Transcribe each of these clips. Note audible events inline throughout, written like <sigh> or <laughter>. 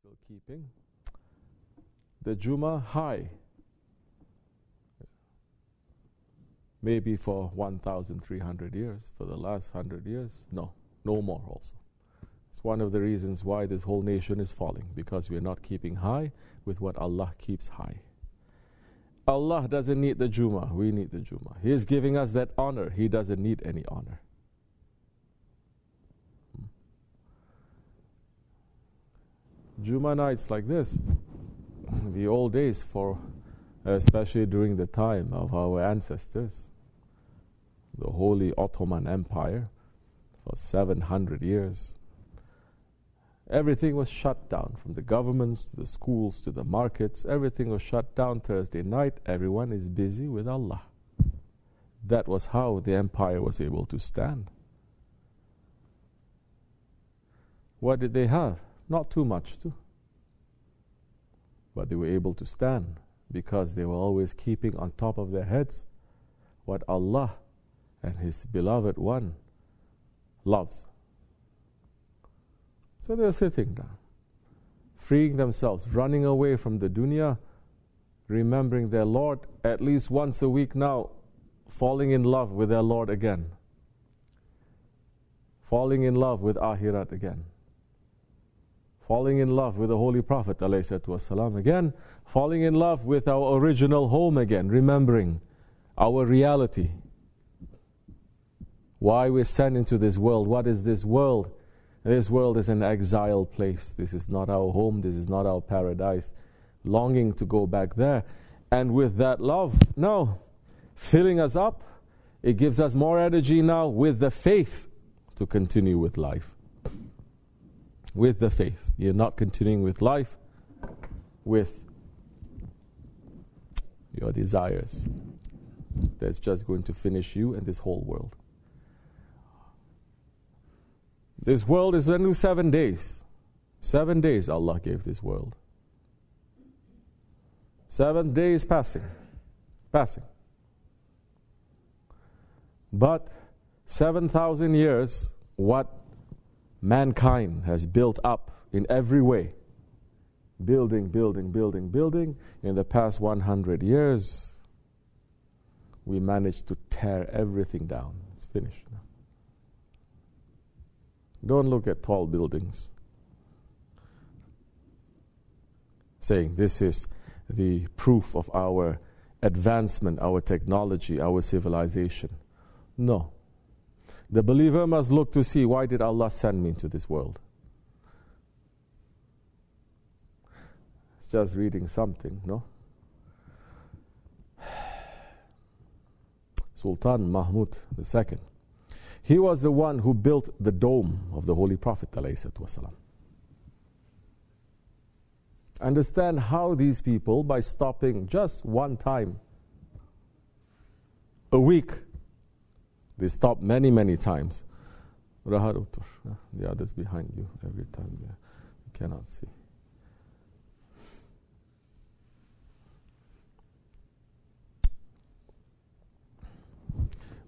still keeping the Juma high. Maybe for 1,300 years, for the last 100 years. No, no more also. It's one of the reasons why this whole nation is falling, because we are not keeping high with what Allah keeps high. Allah doesn't need the Juma, we need the Juma. He is giving us that honor, He doesn't need any honor. Juma nights like this, <clears throat> the old days for especially during the time of our ancestors, the Holy Ottoman Empire, for 700 years. Everything was shut down from the governments to the schools to the markets. Everything was shut down Thursday night. Everyone is busy with Allah. That was how the empire was able to stand. What did they have? Not too much, too. But they were able to stand because they were always keeping on top of their heads what Allah and His beloved one loves. So they're sitting down, freeing themselves, running away from the dunya, remembering their Lord at least once a week now, falling in love with their Lord again, falling in love with Ahirat again falling in love with the Holy Prophet والسلام, again, falling in love with our original home again, remembering our reality. Why we're sent into this world. What is this world? This world is an exile place. This is not our home. This is not our paradise. Longing to go back there. And with that love, now, filling us up, it gives us more energy now with the faith to continue with life with the faith. You're not continuing with life with your desires. That's just going to finish you and this whole world. This world is only seven days. Seven days Allah gave this world. Seven days passing. Passing. But 7,000 years, what mankind has built up in every way. Building, building, building, building. In the past 100 years, we managed to tear everything down. It's finished now. Don't look at tall buildings saying this is the proof of our advancement, our technology, our civilization. No. The believer must look to see why did Allah send me into this world? It's just reading something, no? <sighs> Sultan Mahmud II. He was the one who built the dome of the Holy Prophet. Understand how these people, by stopping just one time a week they stop many, many times. The others behind you every time. Yeah. You cannot see.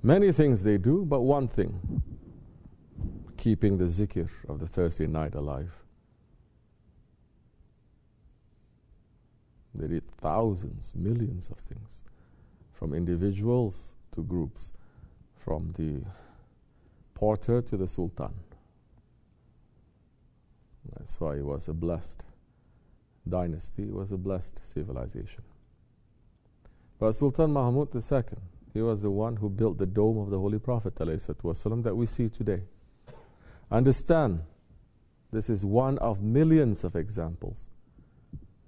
Many things they do, but one thing keeping the zikr of the Thursday night alive. They did thousands, millions of things, from individuals to groups from the porter to the sultan. That's why it was a blessed dynasty, it was a blessed civilization. But Sultan Mahmud II, he was the one who built the dome of the Holy Prophet والسلام, that we see today. Understand, this is one of millions of examples.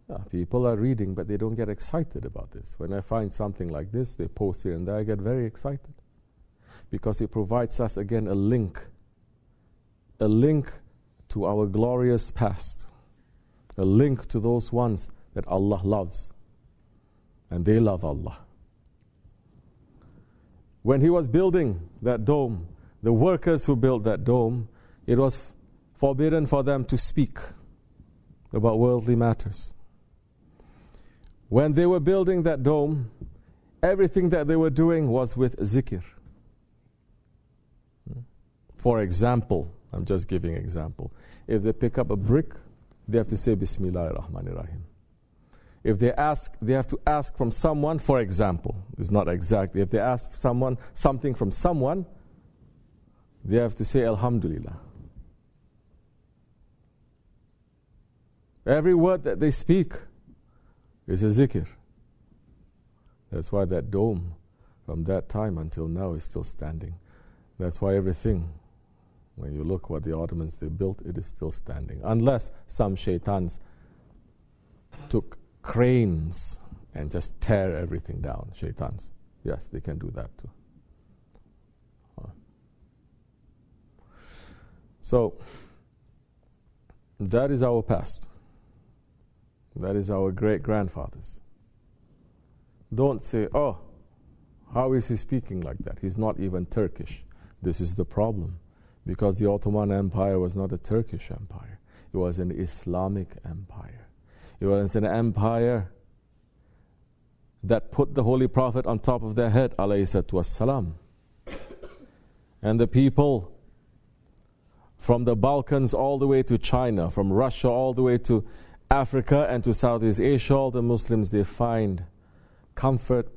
Yeah, people are reading, but they don't get excited about this. When I find something like this, they post here and there, I get very excited because it provides us again a link, a link to our glorious past, a link to those ones that Allah loves, and they love Allah. When he was building that dome, the workers who built that dome, it was forbidden for them to speak about worldly matters. When they were building that dome, everything that they were doing was with zikr. For example, I'm just giving example. If they pick up a brick they have to say Bismillah ar-Rahman ar-Rahim. If they ask, they have to ask from someone, for example, it's not exact. If they ask someone something from someone, they have to say Alhamdulillah. Every word that they speak is a zikr. That's why that dome from that time until now is still standing. That's why everything, when you look what the Ottomans they built, it is still standing. Unless some shaitans took cranes and just tear everything down. Shaitans. Yes, they can do that too. So, that is our past. That is our great grandfathers. Don't say, oh, how is he speaking like that? He's not even Turkish. This is the problem Because the Ottoman Empire was not a Turkish empire, it was an Islamic empire. It was an empire that put the Holy Prophet on top of their head, والسلام. And the people from the Balkans all the way to China, from Russia all the way to Africa and to Southeast Asia, all the Muslims, they find comfort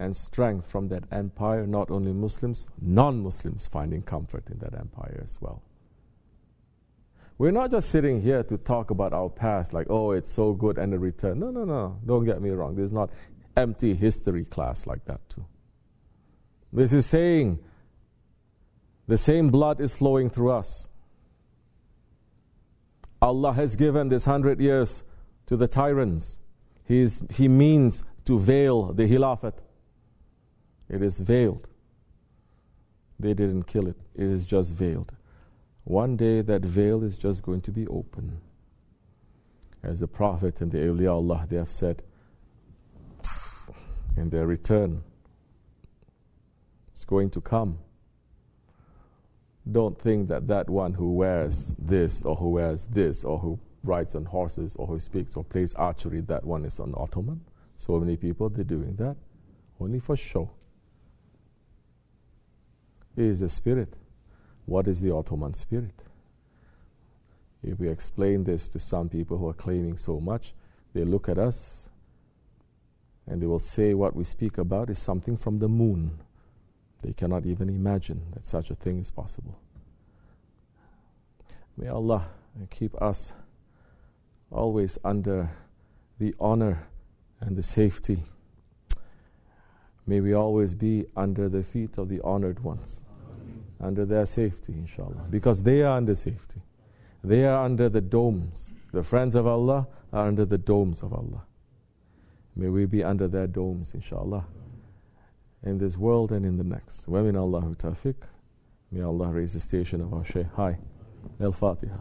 and strength from that empire. Not only Muslims, non Muslims finding comfort in that empire as well. We're not just sitting here to talk about our past, like, oh, it's so good and a return. No, no, no. Don't get me wrong. This is not empty history class like that, too. This is saying the same blood is flowing through us. Allah has given this hundred years to the tyrants. He, is, he means to veil the Khilafat. It is veiled. They didn't kill it, it is just veiled. One day that veil is just going to be open. As the Prophet and the awliya Allah they have said in their return, it's going to come don't think that that one who wears this or who wears this or who rides on horses or who speaks or plays archery, that one is an Ottoman. So many people, they're doing that only for show. Is a spirit. What is the Ottoman spirit? If we explain this to some people who are claiming so much, they look at us and they will say what we speak about is something from the moon. They cannot even imagine that such a thing is possible. May Allah keep us always under the honor and the safety. May we always be under the feet of the honored ones, under their safety, inshallah, because they are under safety. They are under the domes. The friends of Allah are under the domes of Allah. May we be under their domes, inshallah, in this world and in the next. Wa min Allahu tafiq. May Allah raise the station of our Shaykh Hi, Al Fatiha.